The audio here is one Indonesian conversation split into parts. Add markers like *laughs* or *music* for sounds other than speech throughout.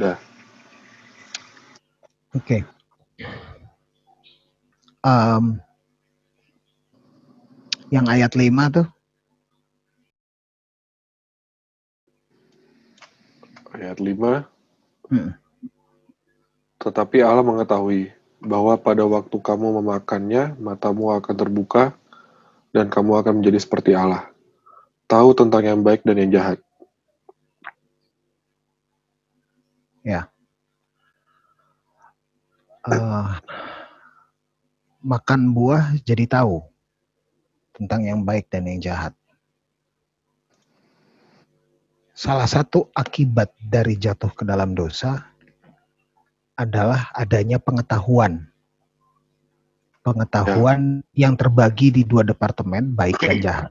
Udah. Oke. Um, yang ayat 5 tuh. Ayat 5. Hmm. Tetapi Allah mengetahui bahwa pada waktu kamu memakannya, matamu akan terbuka dan kamu akan menjadi seperti Allah. Tahu tentang yang baik dan yang jahat. Ya. Uh, makan buah jadi tahu tentang yang baik dan yang jahat. Salah satu akibat dari jatuh ke dalam dosa adalah adanya pengetahuan. Pengetahuan ya. yang terbagi di dua departemen, baik dan jahat.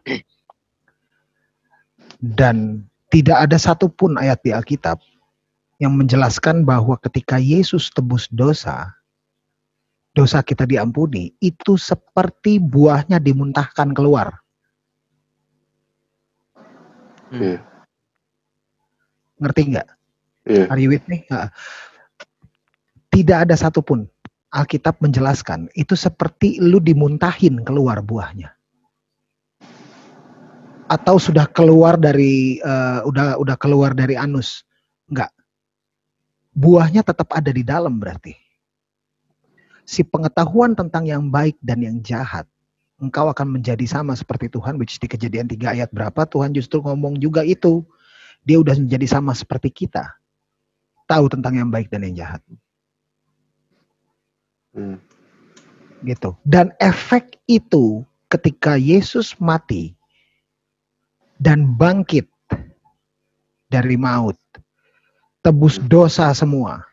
Dan tidak ada satupun ayat di Alkitab yang menjelaskan bahwa ketika Yesus tebus dosa, dosa kita diampuni, itu seperti buahnya dimuntahkan keluar. Yeah. Ngerti nggak? Yeah. Are you with me? Tidak ada satupun Alkitab menjelaskan itu seperti lu dimuntahin keluar buahnya. Atau sudah keluar dari uh, udah udah keluar dari anus. Enggak. Buahnya tetap ada di dalam berarti. Si pengetahuan tentang yang baik dan yang jahat engkau akan menjadi sama seperti Tuhan which di kejadian 3 ayat berapa Tuhan justru ngomong juga itu dia udah menjadi sama seperti kita tahu tentang yang baik dan yang jahat Hmm. Gitu. Dan efek itu ketika Yesus mati dan bangkit dari maut, tebus dosa semua.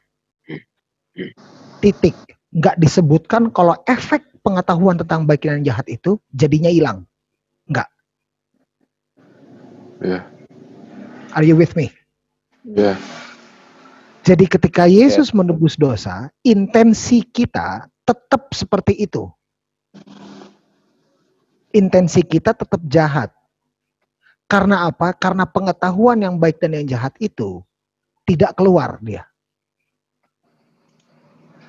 Titik. Nggak disebutkan kalau efek pengetahuan tentang baik dan jahat itu jadinya hilang. Nggak. Yeah. Are you with me? Yeah. Jadi ketika Yesus yeah. menebus dosa, intensi kita tetap seperti itu. Intensi kita tetap jahat. Karena apa? Karena pengetahuan yang baik dan yang jahat itu tidak keluar dia.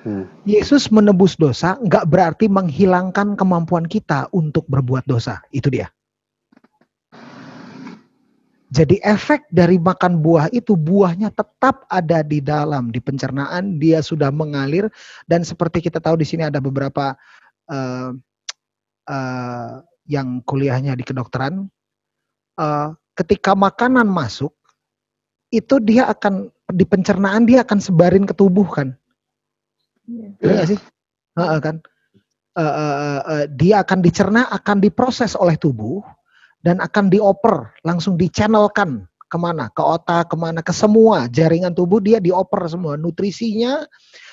Hmm. Yesus menebus dosa nggak berarti menghilangkan kemampuan kita untuk berbuat dosa. Itu dia. Jadi efek dari makan buah itu buahnya tetap ada di dalam di pencernaan dia sudah mengalir dan seperti kita tahu di sini ada beberapa uh, uh, yang kuliahnya di kedokteran uh, ketika makanan masuk itu dia akan di pencernaan dia akan sebarin ke tubuh kan, yeah. ya sih, uh, kan? Uh, uh, uh, dia akan dicerna akan diproses oleh tubuh dan akan dioper, langsung dichannelkan ke mana? Ke otak, ke mana? Ke semua jaringan tubuh dia dioper semua. Nutrisinya,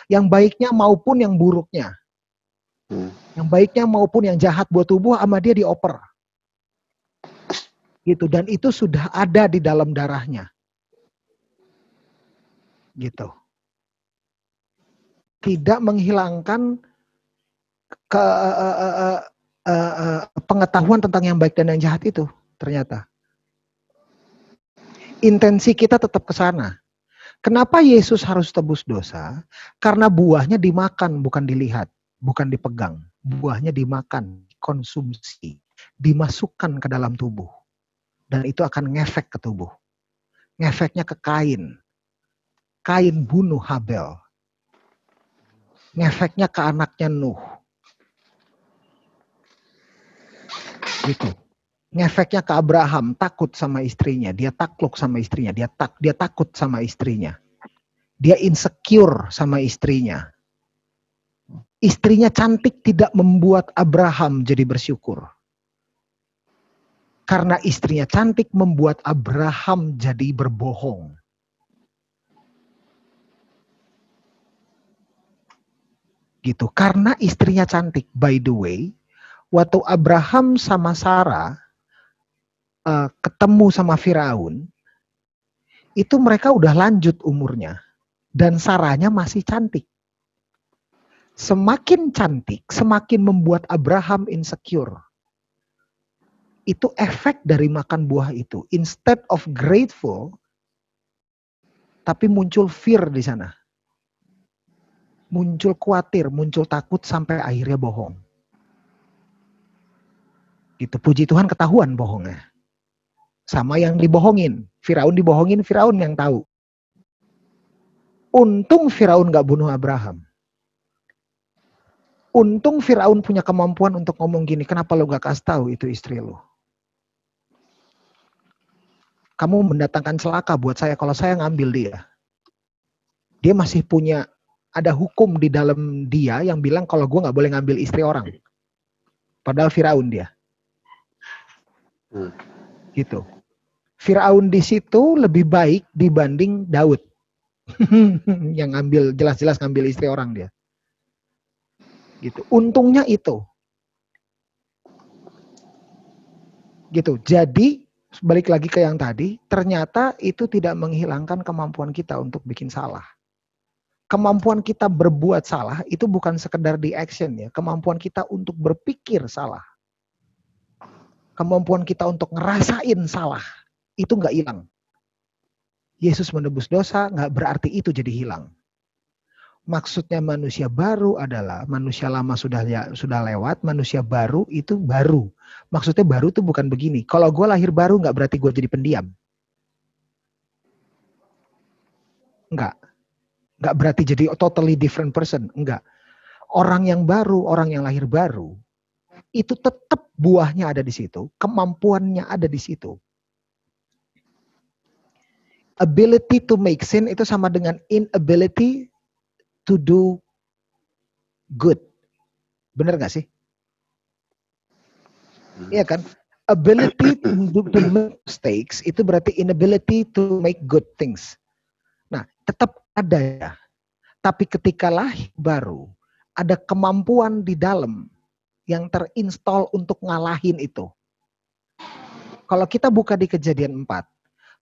yang baiknya maupun yang buruknya. Hmm. Yang baiknya maupun yang jahat buat tubuh sama dia dioper. Gitu. Dan itu sudah ada di dalam darahnya. Gitu. Tidak menghilangkan ke uh, uh, uh, uh, pengetahuan tentang yang baik dan yang jahat itu ternyata. Intensi kita tetap ke sana. Kenapa Yesus harus tebus dosa? Karena buahnya dimakan, bukan dilihat, bukan dipegang. Buahnya dimakan, konsumsi, dimasukkan ke dalam tubuh. Dan itu akan ngefek ke tubuh. Ngefeknya ke kain. Kain bunuh Habel. Ngefeknya ke anaknya Nuh Gitu. Ngefeknya ke Abraham, takut sama istrinya, dia takluk sama istrinya, dia tak dia takut sama istrinya. Dia insecure sama istrinya. Istrinya cantik tidak membuat Abraham jadi bersyukur. Karena istrinya cantik membuat Abraham jadi berbohong. Gitu. Karena istrinya cantik. By the way, waktu Abraham sama Sarah uh, ketemu sama Firaun, itu mereka udah lanjut umurnya dan Sarahnya masih cantik. Semakin cantik, semakin membuat Abraham insecure. Itu efek dari makan buah itu. Instead of grateful, tapi muncul fear di sana. Muncul khawatir, muncul takut sampai akhirnya bohong. Itu puji Tuhan ketahuan bohongnya. Sama yang dibohongin. Firaun dibohongin, Firaun yang tahu. Untung Firaun gak bunuh Abraham. Untung Firaun punya kemampuan untuk ngomong gini, kenapa lo gak kasih tahu itu istri lo? Kamu mendatangkan celaka buat saya kalau saya ngambil dia. Dia masih punya ada hukum di dalam dia yang bilang kalau gue nggak boleh ngambil istri orang. Padahal Firaun dia. Hmm. Gitu. Firaun di situ lebih baik dibanding Daud. *laughs* yang ngambil jelas-jelas ngambil istri orang dia. Gitu. Untungnya itu. Gitu. Jadi balik lagi ke yang tadi, ternyata itu tidak menghilangkan kemampuan kita untuk bikin salah. Kemampuan kita berbuat salah itu bukan sekedar di action ya, kemampuan kita untuk berpikir salah. Kemampuan kita untuk ngerasain salah itu nggak hilang. Yesus menebus dosa nggak berarti itu jadi hilang maksudnya manusia baru adalah manusia lama sudah ya, sudah lewat, manusia baru itu baru. Maksudnya baru itu bukan begini. Kalau gue lahir baru nggak berarti gue jadi pendiam. Enggak. Enggak berarti jadi totally different person. Enggak. Orang yang baru, orang yang lahir baru, itu tetap buahnya ada di situ, kemampuannya ada di situ. Ability to make sin itu sama dengan inability to do good. Bener gak sih? Iya kan? Ability to, to make mistakes itu berarti inability to make good things. Nah, tetap ada ya. Tapi ketika lahir baru, ada kemampuan di dalam yang terinstall untuk ngalahin itu. Kalau kita buka di kejadian 4,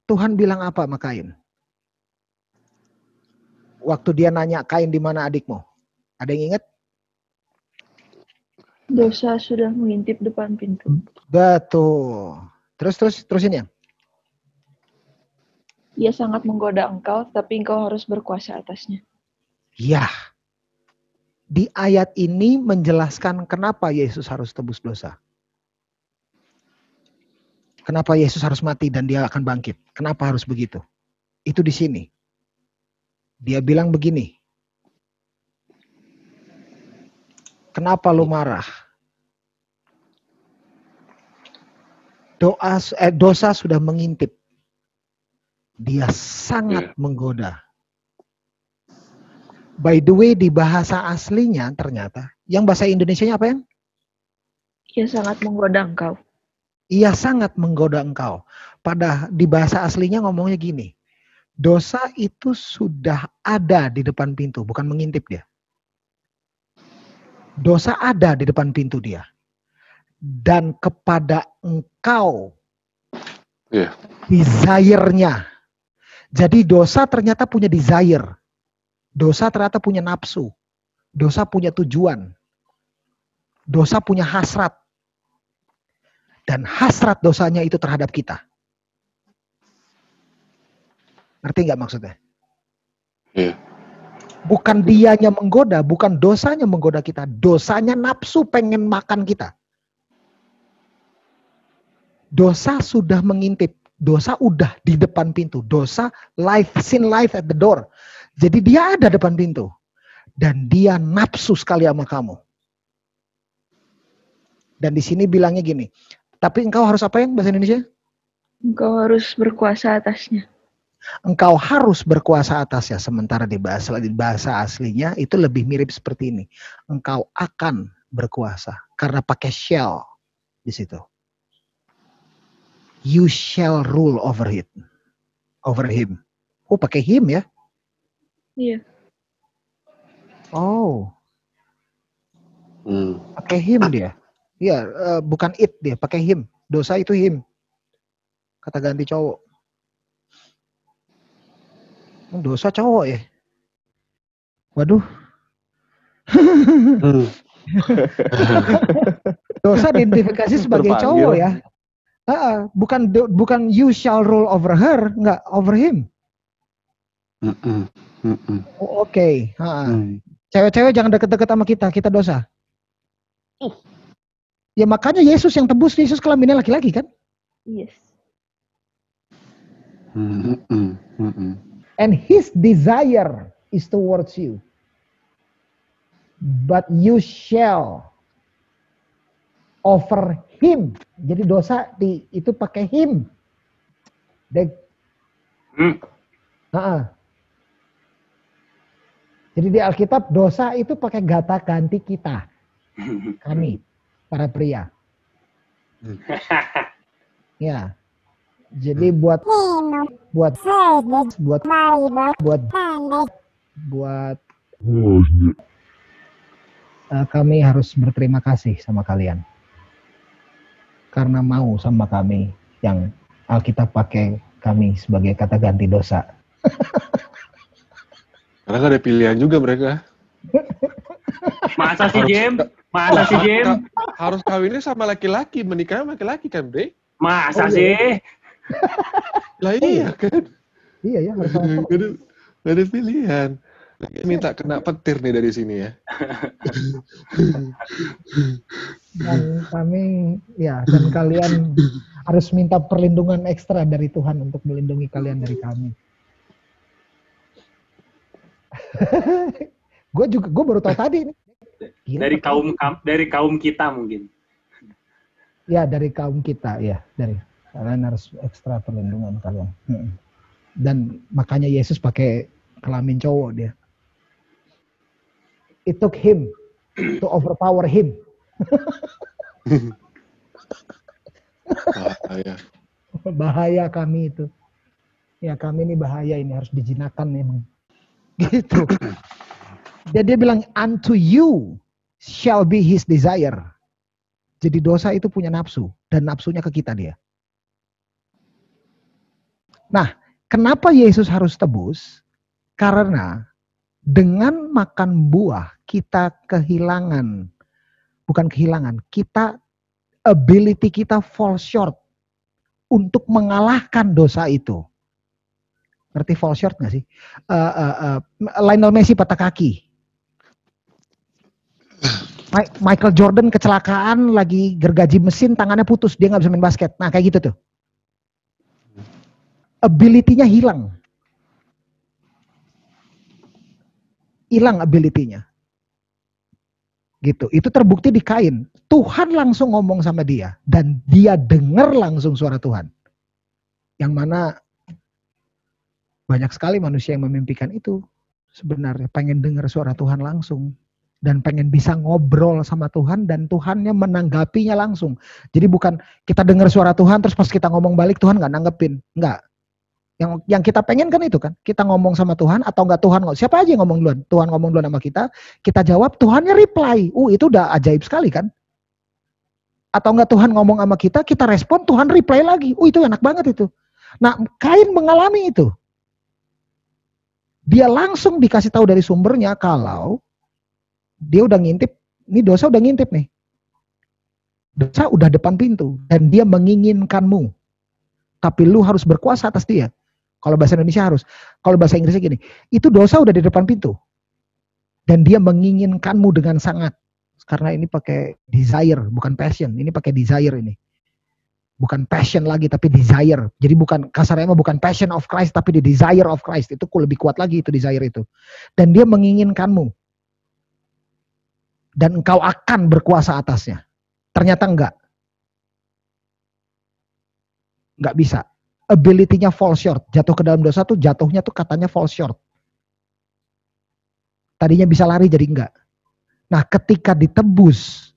Tuhan bilang apa sama Kain? waktu dia nanya Kain di mana adikmu? Ada yang ingat? Dosa sudah mengintip depan pintu. Betul. Terus terus terusin ya. Ia sangat menggoda engkau, tapi engkau harus berkuasa atasnya. Ya. Di ayat ini menjelaskan kenapa Yesus harus tebus dosa. Kenapa Yesus harus mati dan dia akan bangkit? Kenapa harus begitu? Itu di sini. Dia bilang begini. Kenapa lu marah? Doa eh, dosa sudah mengintip. Dia sangat yeah. menggoda. By the way di bahasa aslinya ternyata yang bahasa Indonesia-nya apa yang? Ia sangat menggoda engkau. Ia sangat menggoda engkau. Pada di bahasa aslinya ngomongnya gini. Dosa itu sudah ada di depan pintu, bukan mengintip dia. Dosa ada di depan pintu dia. Dan kepada engkau yeah. desire-nya. Jadi dosa ternyata punya desire. Dosa ternyata punya nafsu. Dosa punya tujuan. Dosa punya hasrat. Dan hasrat dosanya itu terhadap kita. Ngerti nggak maksudnya? Yeah. Bukan dianya menggoda, bukan dosanya menggoda kita. Dosanya nafsu pengen makan kita. Dosa sudah mengintip. Dosa udah di depan pintu. Dosa life, sin life at the door. Jadi dia ada depan pintu. Dan dia nafsu sekali sama kamu. Dan di sini bilangnya gini, tapi engkau harus apa yang bahasa Indonesia? Engkau harus berkuasa atasnya engkau harus berkuasa atasnya. Sementara di bahasa, di bahasa aslinya itu lebih mirip seperti ini. Engkau akan berkuasa karena pakai shall di situ. You shall rule over it, over him. Oh, pakai him ya? Iya. Oh. Hmm. Pakai him dia. Iya, uh, bukan it dia, pakai him. Dosa itu him. Kata ganti cowok. Dosa cowok ya? Waduh. Hmm. *laughs* Dosa diidentifikasi sebagai cowok ya. Uh, bukan bukan you shall rule over her, enggak over him. Mm-mm. Mm-mm. Oh, Oke, ha. Hmm. cewek-cewek jangan deket-deket sama kita, kita dosa. Ya makanya Yesus yang tebus, Yesus kelaminnya laki-laki kan? Yes. Mm-mm. Mm-mm. And his desire is towards you. But you shall offer him. Jadi dosa di itu pakai him. Dek. Hmm. Ha-ha. Jadi di Alkitab dosa itu pakai gata ganti kita, *laughs* kami, para pria. *laughs* Ya. Jadi buat buat buat buat buat eh, kami harus berterima kasih sama kalian karena mau sama kami yang Alkitab pakai kami sebagai kata ganti dosa. *laughs* Karena nggak ada pilihan juga mereka. Masa sih Jem? Masa sih Jem? Ka- harus kawinnya sama laki-laki, menikah sama laki-laki kan, Bre? Masa Oh, sih? Lah iya kan? Iya ya harus sama Gak ada, pilihan. Minta kena petir nih dari sini ya. *laughs* dan kami ya dan kalian harus minta perlindungan ekstra dari Tuhan untuk melindungi kalian dari kami. *laughs* gue juga gue baru tahu tadi nih. Gila, Dari kaum kam- dari kaum kita mungkin. ya dari kaum kita ya dari kalian harus ekstra perlindungan kalian. Dan makanya Yesus pakai kelamin cowok dia. It took him to overpower him. Bahaya. bahaya kami itu. Ya kami ini bahaya ini harus dijinakan memang. Gitu. Dan dia bilang unto you shall be his desire. Jadi dosa itu punya nafsu dan nafsunya ke kita dia. Nah, kenapa Yesus harus tebus? Karena dengan makan buah kita kehilangan bukan kehilangan, kita ability kita fall short untuk mengalahkan dosa itu. Ngerti fall short nggak sih? Eh, eh, eh, Lionel Messi patah kaki. Michael Jordan kecelakaan lagi gergaji mesin tangannya putus dia nggak bisa main basket. Nah kayak gitu tuh. Ability-nya hilang. Hilang ability-nya. Gitu. Itu terbukti di Kain. Tuhan langsung ngomong sama dia dan dia dengar langsung suara Tuhan. Yang mana banyak sekali manusia yang memimpikan itu sebenarnya pengen dengar suara Tuhan langsung dan pengen bisa ngobrol sama Tuhan dan Tuhannya menanggapinya langsung. Jadi bukan kita dengar suara Tuhan terus pas kita ngomong balik Tuhan nggak nanggepin, nggak. Yang yang kita pengen kan itu kan, kita ngomong sama Tuhan atau enggak Tuhan ngomong. Siapa aja yang ngomong duluan? Tuhan ngomong duluan sama kita, kita jawab, Tuhannya reply. Uh, itu udah ajaib sekali kan? Atau enggak Tuhan ngomong sama kita, kita respon, Tuhan reply lagi. Uh, itu enak banget itu. Nah, Kain mengalami itu. Dia langsung dikasih tahu dari sumbernya kalau dia udah ngintip, ini dosa udah ngintip nih. Dosa udah depan pintu dan dia menginginkanmu. Tapi lu harus berkuasa atas dia. Kalau bahasa Indonesia harus. Kalau bahasa Inggrisnya gini, itu dosa udah di depan pintu. Dan dia menginginkanmu dengan sangat. Karena ini pakai desire, bukan passion. Ini pakai desire ini. Bukan passion lagi, tapi desire. Jadi bukan kasarnya mah bukan passion of Christ, tapi the desire of Christ. Itu lebih kuat lagi itu desire itu. Dan dia menginginkanmu. Dan engkau akan berkuasa atasnya. Ternyata enggak. Enggak bisa ability-nya fall short. Jatuh ke dalam dosa tuh jatuhnya tuh katanya fall short. Tadinya bisa lari jadi enggak. Nah ketika ditebus,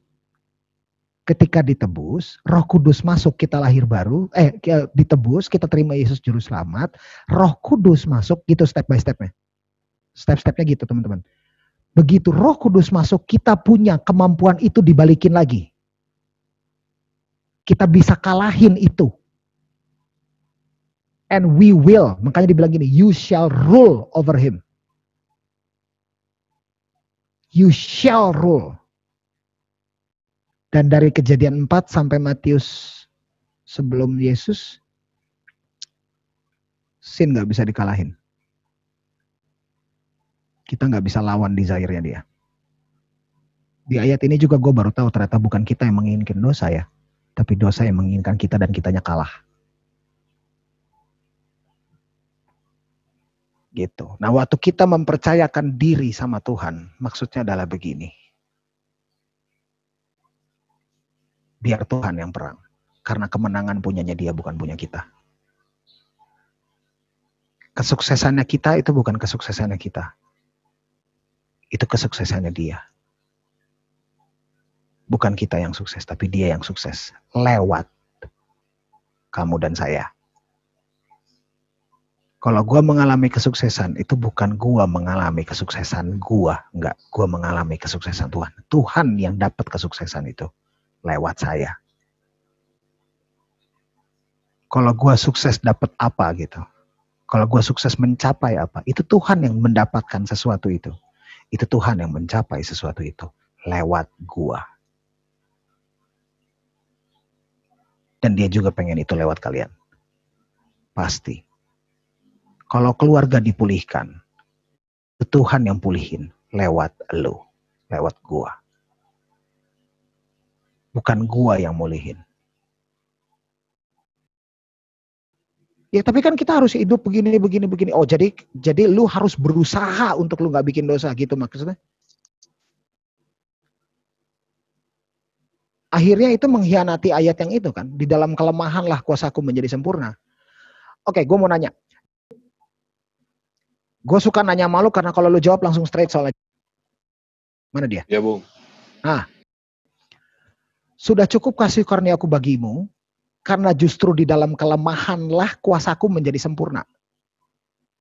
ketika ditebus, roh kudus masuk kita lahir baru, eh ditebus, kita terima Yesus Juru Selamat, roh kudus masuk gitu step by stepnya. Step-stepnya gitu teman-teman. Begitu roh kudus masuk, kita punya kemampuan itu dibalikin lagi. Kita bisa kalahin itu and we will. Makanya dibilang gini, you shall rule over him. You shall rule. Dan dari kejadian 4 sampai Matius sebelum Yesus, sin gak bisa dikalahin. Kita nggak bisa lawan desire-nya dia. Di ayat ini juga gue baru tahu ternyata bukan kita yang menginginkan dosa ya. Tapi dosa yang menginginkan kita dan kitanya kalah. Gitu. Nah waktu kita mempercayakan diri sama Tuhan, maksudnya adalah begini. Biar Tuhan yang perang. Karena kemenangan punyanya dia bukan punya kita. Kesuksesannya kita itu bukan kesuksesannya kita. Itu kesuksesannya dia. Bukan kita yang sukses, tapi dia yang sukses. Lewat kamu dan saya. Kalau gua mengalami kesuksesan, itu bukan gua mengalami kesuksesan gua. Enggak, gua mengalami kesuksesan Tuhan. Tuhan yang dapat kesuksesan itu. Lewat saya. Kalau gua sukses dapat apa gitu. Kalau gua sukses mencapai apa. Itu Tuhan yang mendapatkan sesuatu itu. Itu Tuhan yang mencapai sesuatu itu. Lewat gua. Dan dia juga pengen itu lewat kalian. Pasti. Kalau keluarga dipulihkan, Tuhan yang pulihin lewat lo, lewat gua. Bukan gua yang mulihin. Ya tapi kan kita harus hidup begini, begini, begini. Oh jadi jadi lu harus berusaha untuk lu nggak bikin dosa gitu maksudnya? Akhirnya itu mengkhianati ayat yang itu kan. Di dalam kelemahan lah kuasaku menjadi sempurna. Oke, gue mau nanya. Gue suka nanya malu karena kalau lu jawab langsung straight soalnya. Mana dia? Ya, Bung. Sudah cukup kasih karunia aku bagimu, karena justru di dalam kelemahanlah kuasaku menjadi sempurna.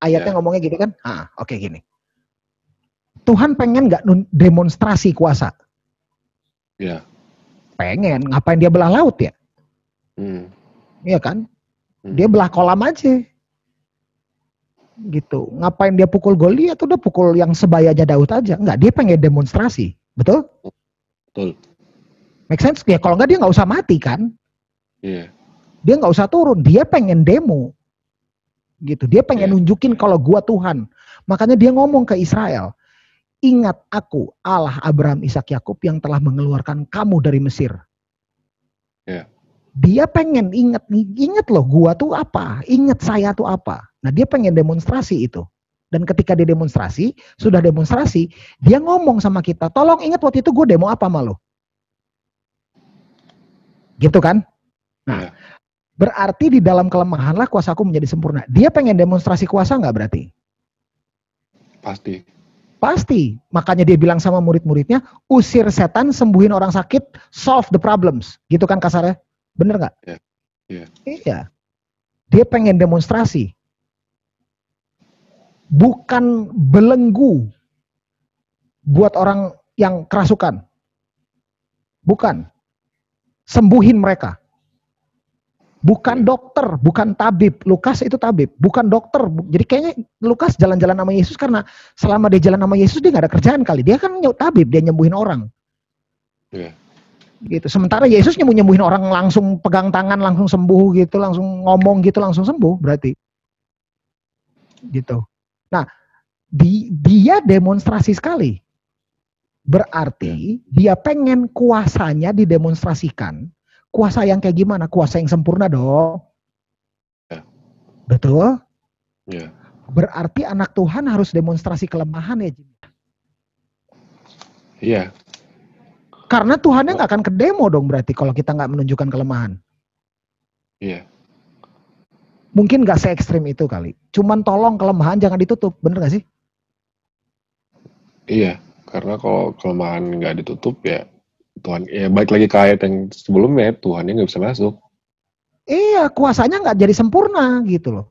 Ayatnya Ya. ngomongnya gitu kan? Ah, oke gini. Tuhan pengen nggak nun- demonstrasi kuasa? Ya. Pengen. Ngapain dia belah laut ya? Hmm. Iya kan? Hmm. Dia belah kolam aja. Gitu. Ngapain dia pukul Goliat? Udah pukul yang sebayanya Daud aja. Enggak, dia pengen demonstrasi. Betul? Betul. Make sense? Ya kalau enggak dia nggak usah mati kan? Iya. Dia nggak usah turun. Dia pengen demo. Gitu. Dia pengen Iya. nunjukin kalau gua Tuhan. Makanya dia ngomong ke Israel. Ingat aku Allah Abraham, Ishak, Yakub yang telah mengeluarkan kamu dari Mesir. Iya. Dia pengen ingat ingat loh gua tuh apa, ingat saya tuh apa. Nah dia pengen demonstrasi itu. Dan ketika dia demonstrasi, sudah demonstrasi, dia ngomong sama kita, tolong ingat waktu itu gue demo apa sama lo. Gitu kan? Nah, Iya. berarti di dalam kelemahanlah kuasaku menjadi sempurna. Dia pengen demonstrasi kuasa nggak berarti? Pasti. Pasti. Makanya dia bilang sama murid-muridnya, usir setan, sembuhin orang sakit, solve the problems. Gitu kan kasarnya? Bener nggak? Iya. Iya. Iya. Dia pengen demonstrasi. Bukan belenggu buat orang yang kerasukan. Bukan. Sembuhin mereka. Bukan dokter, bukan tabib. Lukas itu tabib, bukan dokter. Jadi kayaknya Lukas jalan-jalan sama Yesus karena selama dia jalan sama Yesus dia nggak ada kerjaan kali. Dia kan tabib, dia nyembuhin orang. Iya. Gitu. Sementara Yesus nyembuh nyembuhin orang langsung pegang tangan langsung sembuh gitu, langsung ngomong gitu langsung sembuh berarti. Gitu. Nah, di, dia demonstrasi sekali. Berarti dia pengen kuasanya didemonstrasikan. Kuasa yang kayak gimana? Kuasa yang sempurna dong. Ya. Betul? Iya. Berarti anak Tuhan harus demonstrasi kelemahan ya? Iya. Karena Tuhannya nggak akan ke demo dong berarti kalau kita nggak menunjukkan kelemahan. Iya. Mungkin nggak se ekstrim itu kali. Cuman tolong kelemahan jangan ditutup, bener gak sih? Iya. Karena kalau kelemahan nggak ditutup ya Tuhan ya baik lagi ke ayat yang sebelumnya Tuhannya nggak bisa masuk. Iya, kuasanya nggak jadi sempurna gitu loh.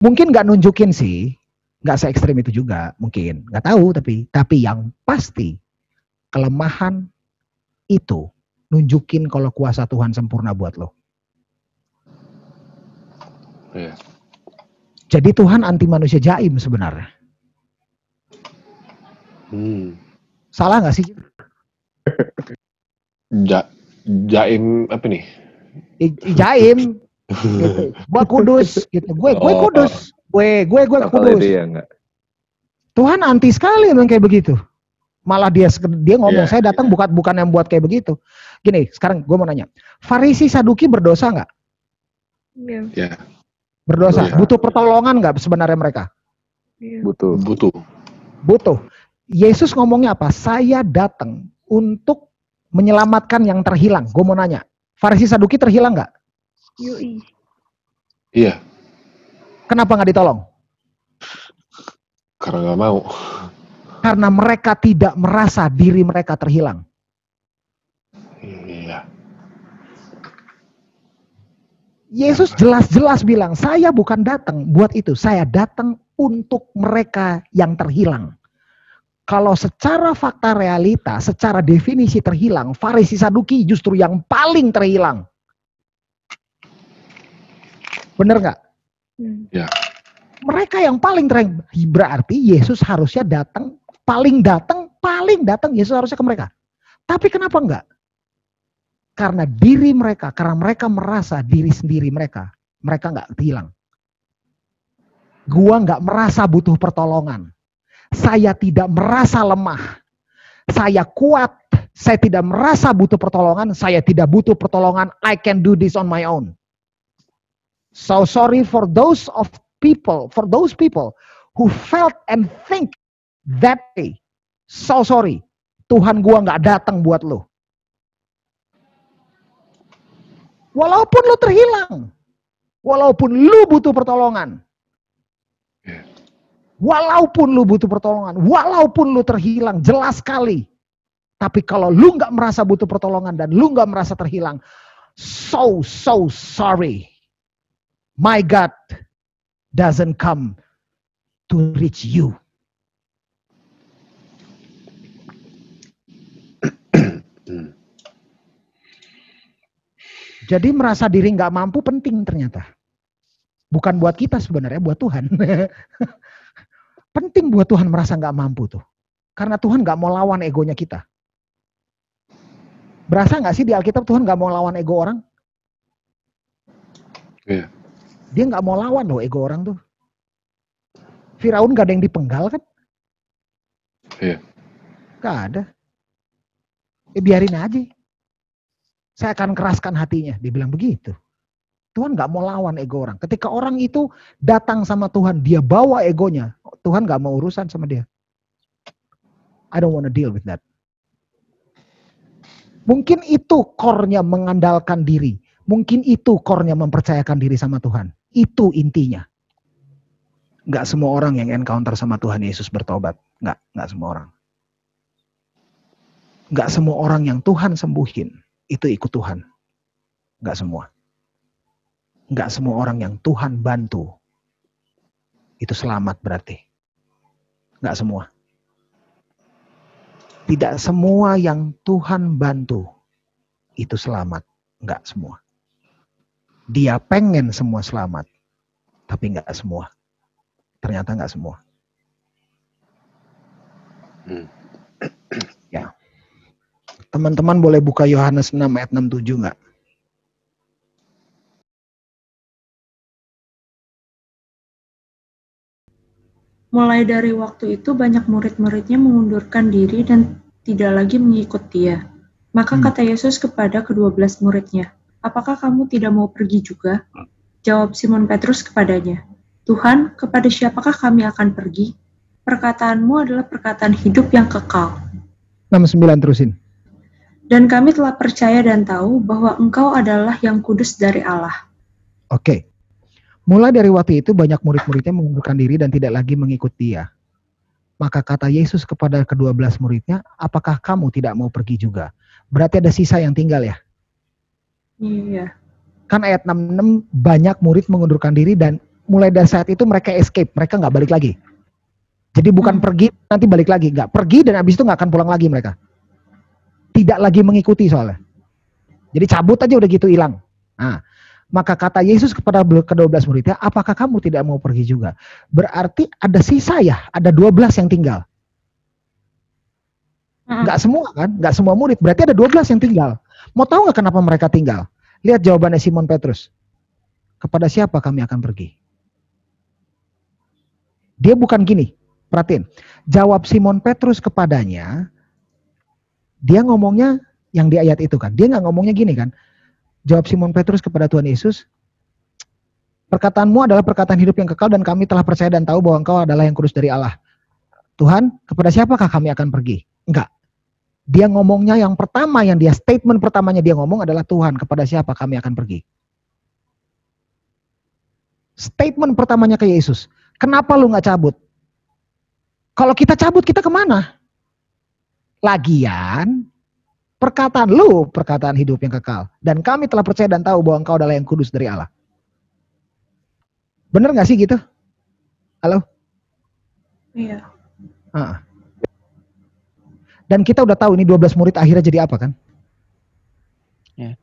Mungkin nggak nunjukin sih, nggak se ekstrim itu juga, mungkin nggak tahu tapi tapi yang pasti kelemahan itu nunjukin kalau kuasa Tuhan sempurna buat lo. Iya. Jadi Tuhan anti manusia jaim sebenarnya. Hmm. Salah nggak sih? Ja, jaim apa nih? I- Jaim, gitu. *laughs* Gua kudus, gitu. Gue gue Oh. kudus, gue gue gue kudus. enggak. Tuhan anti sekali yang kayak begitu. Malah dia dia ngomong Iya, saya datang bukan bukan yang buat kayak begitu. Gini, sekarang gue mau nanya, Farisi Saduki berdosa nggak? Iya. Ya, Berdosa. Berdosa. Butuh pertolongan nggak sebenarnya mereka? Iya. Butuh. butuh. Butuh. Yesus ngomongnya apa? Saya datang untuk menyelamatkan yang terhilang. Gue mau nanya, Farisi Saduki terhilang nggak? Iya, Kenapa nggak ditolong? karena nggak mau. Karena mereka tidak merasa diri mereka terhilang. Yesus jelas-jelas bilang, saya bukan datang buat itu. Saya datang untuk mereka yang terhilang. Kalau secara fakta realita, secara definisi terhilang, Farisi Saduki justru yang paling terhilang. Bener nggak? Hmm. Mereka yang paling terhilang. Berarti Yesus harusnya datang, paling datang, paling datang Yesus harusnya ke mereka. Tapi kenapa enggak? Karena diri mereka, karena mereka merasa diri sendiri mereka, mereka nggak hilang. Gua nggak merasa butuh pertolongan. Saya tidak merasa lemah. Saya kuat. Saya tidak merasa butuh pertolongan. Saya tidak butuh pertolongan. I can do this on my own. So sorry for those of people, for those people who felt and think that way. So sorry. Tuhan gua nggak datang buat lo. Walaupun lu terhilang. Walaupun lu butuh pertolongan. Iya. Walaupun lu butuh pertolongan. Walaupun lu terhilang. Jelas sekali. Tapi kalau lu nggak merasa butuh pertolongan dan lu nggak merasa terhilang. So, so sorry. My God doesn't come to reach you. *clears throat* Jadi merasa diri nggak mampu penting ternyata. Bukan buat kita sebenarnya, buat Tuhan. *laughs* penting buat Tuhan merasa nggak mampu tuh. Karena Tuhan nggak mau lawan egonya kita. Berasa nggak sih di Alkitab Tuhan nggak mau lawan ego orang? Iya. Dia nggak mau lawan loh ego orang tuh. Firaun gak ada yang dipenggal kan? Iya. Gak ada. Ya biarin aja. Saya akan keraskan hatinya. Dia bilang begitu. Tuhan nggak mau lawan ego orang. Ketika orang itu datang sama Tuhan, dia bawa egonya. Tuhan nggak mau urusan sama dia. I don't want to deal with that. Mungkin itu core-nya mengandalkan diri. Mungkin itu core-nya mempercayakan diri sama Tuhan. Itu intinya. Nggak semua orang yang encounter sama Tuhan Yesus bertobat. Nggak, nggak semua orang. Nggak semua orang yang Tuhan sembuhin itu ikut Tuhan. Nggak semua. Nggak semua orang yang Tuhan bantu itu selamat berarti. Nggak semua. Tidak semua yang Tuhan bantu itu selamat. Nggak semua. Dia pengen semua selamat. Tapi nggak semua. Ternyata nggak semua. Hmm. Teman-teman boleh buka Yohanes 6 ayat 67 nggak? Mulai dari waktu itu banyak murid-muridnya mengundurkan diri dan tidak lagi mengikut dia. Maka Hmm. kata Yesus kepada kedua belas muridnya, apakah kamu tidak mau pergi juga? Jawab Simon Petrus kepadanya, Tuhan, kepada siapakah kami akan pergi? Perkataanmu adalah perkataan hidup yang kekal. 69 terusin. Dan kami telah percaya dan tahu bahwa engkau adalah yang kudus dari Allah. Oke. Mulai dari waktu itu banyak murid-muridnya mengundurkan diri dan tidak lagi mengikut dia. Maka kata Yesus kepada kedua belas muridnya, apakah kamu tidak mau pergi juga? Berarti ada sisa yang tinggal ya. Iya. Kan ayat 66 banyak murid mengundurkan diri dan mulai dari saat itu mereka escape, mereka nggak balik lagi. Jadi bukan Hmm. pergi nanti balik lagi, nggak pergi dan habis itu nggak akan pulang lagi mereka. Tidak lagi mengikuti soalnya. Jadi cabut aja udah gitu hilang. Nah, maka kata Yesus kepada kedua belas muridnya, apakah kamu tidak mau pergi juga? Berarti ada sisa ya, ada 12 yang tinggal. Mm-mm. Nggak semua kan, nggak semua murid. Berarti ada 12 yang tinggal. Mau tahu nggak kenapa mereka tinggal? Lihat jawabannya Simon Petrus. Kepada siapa kami akan pergi? Dia bukan gini. Perhatiin, jawab Simon Petrus kepadanya, dia ngomongnya yang di ayat itu kan. Dia nggak ngomongnya gini kan. Jawab Simon Petrus kepada Tuhan Yesus, perkataanmu adalah perkataan hidup yang kekal dan kami telah percaya dan tahu bahwa engkau adalah yang kudus dari Allah. Tuhan, kepada siapakah kami akan pergi? Enggak. Dia ngomongnya yang pertama yang dia statement pertamanya dia ngomong adalah Tuhan, kepada siapa kami akan pergi? Statement pertamanya ke Yesus. Kenapa lu nggak cabut? Kalau kita cabut kita ke mana? Lagian perkataan lu perkataan hidup yang kekal. Dan kami telah percaya dan tahu bahwa engkau adalah yang kudus dari Allah. Bener gak sih gitu? Halo? Iya. Ah. Dan kita udah tahu ini 12 murid akhirnya jadi apa kan? Ya.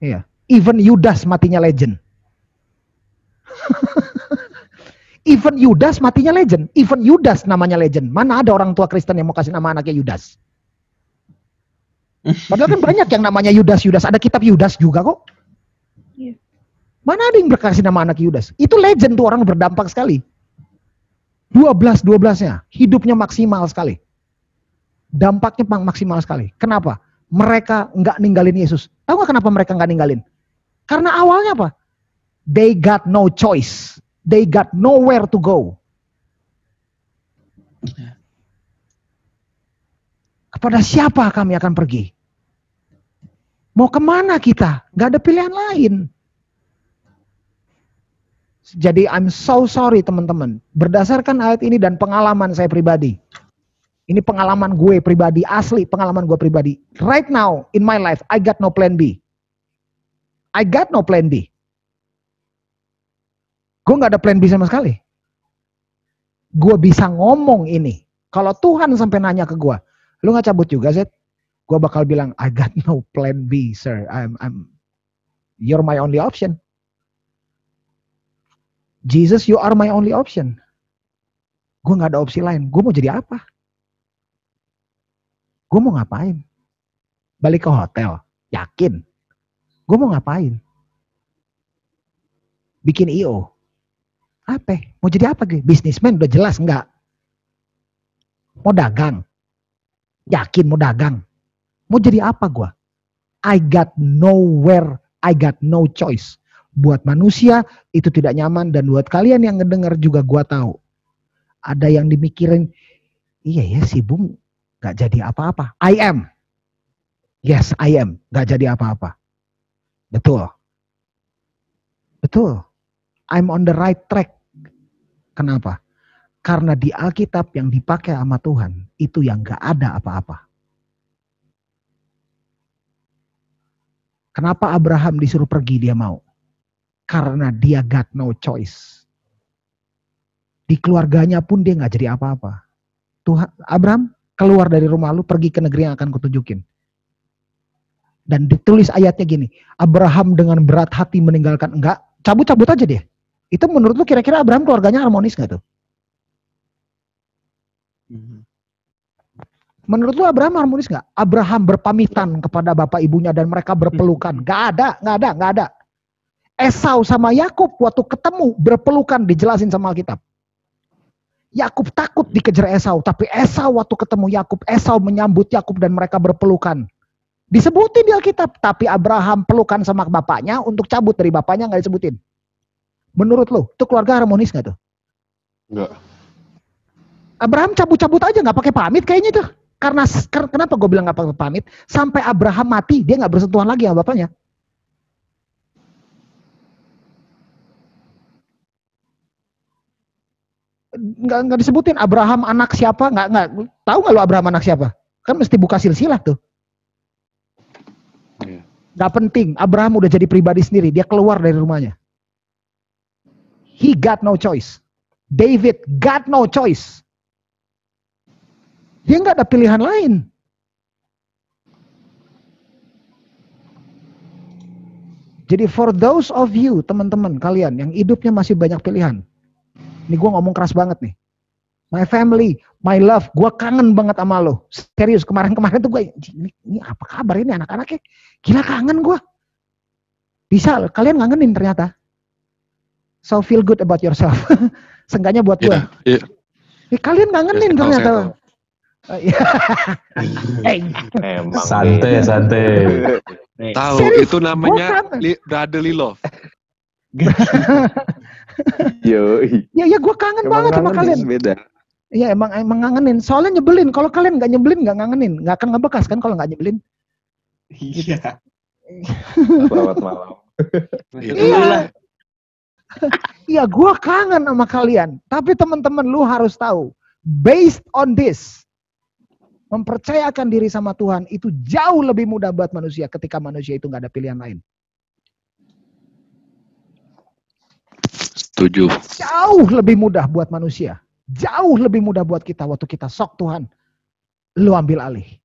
Iya. Even Yudas matinya legend. *laughs* Even Yudas matinya legend. Even Yudas namanya legend. Mana ada orang tua Kristen yang mau kasih nama anaknya Yudas? Padahal kan banyak yang namanya Yudas Yudas. Ada kitab Yudas juga kok. Iya. Mana ada yang berkasih nama anak Yudas? Itu legend tuh orang berdampak sekali. 12 12-nya hidupnya maksimal sekali. Dampaknya mak- maksimal sekali. Kenapa? Mereka nggak ninggalin Yesus. Tahu nggak kenapa mereka nggak ninggalin? Karena awalnya apa? They got no choice. They got nowhere to go. Kepada siapa kami akan pergi? Mau ke mana kita? Gak ada pilihan lain. Jadi I'm so sorry teman-teman. Berdasarkan ayat ini dan pengalaman saya pribadi. Ini pengalaman gue pribadi, asli pengalaman gue pribadi. Right now in my life, I got no plan B. I got no plan B. Gue gak ada plan B sama sekali. Gue bisa ngomong ini. Kalau Tuhan sampai nanya ke gue, lu gak cabut juga Zed? Gue bakal bilang, I got no plan B, sir. I'm, I'm, you're my only option. Jesus, you are my only option. Gue gak ada opsi lain. Gue mau jadi apa? Gue mau ngapain? Balik ke hotel? Yakin? Gue mau ngapain? Bikin IO? Apa? Mau jadi apa gue? Bisnismen udah jelas enggak? Mau dagang? Yakin mau dagang? Mau jadi apa gue? I got nowhere, I got no choice. Buat manusia itu tidak nyaman dan buat kalian yang ngedenger juga gua tahu. Ada yang dimikirin, iya ya si Bung gak jadi apa-apa. I am. Yes, I am. Gak jadi apa-apa. Betul. Betul. I'm on the right track. Kenapa? Karena di Alkitab yang dipakai sama Tuhan, itu yang gak ada apa-apa. Kenapa Abraham disuruh pergi dia mau? Karena dia got no choice. Di keluarganya pun dia nggak jadi apa-apa. Tuhan Abraham keluar dari rumah lu pergi ke negeri yang akan kutunjukin. Dan ditulis ayatnya gini, Abraham dengan berat hati meninggalkan enggak, cabut-cabut aja dia. Itu menurut lu kira-kira Abraham keluarganya harmonis nggak tuh? Mhm. Menurut lu Abraham harmonis nggak? Abraham berpamitan kepada bapak ibunya dan mereka berpelukan. Nggak ada, nggak ada, nggak ada. Esau sama Yakub waktu ketemu berpelukan dijelasin sama Alkitab. Yakub takut dikejar Esau, tapi Esau waktu ketemu Yakub, Esau menyambut Yakub dan mereka berpelukan. Disebutin di Alkitab, tapi Abraham pelukan sama bapaknya untuk cabut dari bapaknya nggak disebutin. Menurut lu, itu keluarga harmonis nggak tuh? Enggak. Abraham cabut-cabut aja nggak pakai pamit kayaknya tuh. Karena kenapa gue bilang nggak pakai pamit? Sampai Abraham mati dia nggak bersentuhan lagi sama bapaknya. Nggak nggak disebutin Abraham anak siapa nggak nggak tahu nggak lu Abraham anak siapa? Kan mesti buka silsilah tuh. Iya. Nggak penting. Abraham udah jadi pribadi sendiri. Dia keluar dari rumahnya. He got no choice. David got no choice. Dia nggak ada pilihan lain. Jadi for those of you, teman-teman kalian yang hidupnya masih banyak pilihan. Ini gue ngomong keras banget nih. My family, my love, gue kangen banget sama lo. Serius, kemarin-kemarin tuh gue, ini, ini apa kabar ini anak-anaknya? Gila kangen gue. Bisa, kalian ngangenin ternyata. So feel good about yourself. *laughs* Seenggaknya buat gue. Iya, iya. Eh, kalian ngangenin Festival ternyata. Seattle. Eh, iya. *laughs* Eh, Emang Santai, santai. Tahu itu namanya li, brotherly love. *laughs* Yoi. ya ya gue kangen Emang banget sama kalian. beda. Iya emang emang ngangenin. Soalnya nyebelin. Kalau kalian nggak nyebelin nggak ngangenin, nggak akan ngebekas kan kalau nggak nyebelin. Iya. Selamat malam. Gitu. Iya. *laughs* Iya, gue kangen sama kalian. Tapi teman-teman lu harus tahu, based on this, mempercayakan diri sama Tuhan itu jauh lebih mudah buat manusia ketika manusia itu nggak ada pilihan lain. Setuju. Jauh lebih mudah buat manusia. Jauh lebih mudah buat kita waktu kita sok Tuhan. Lu ambil alih.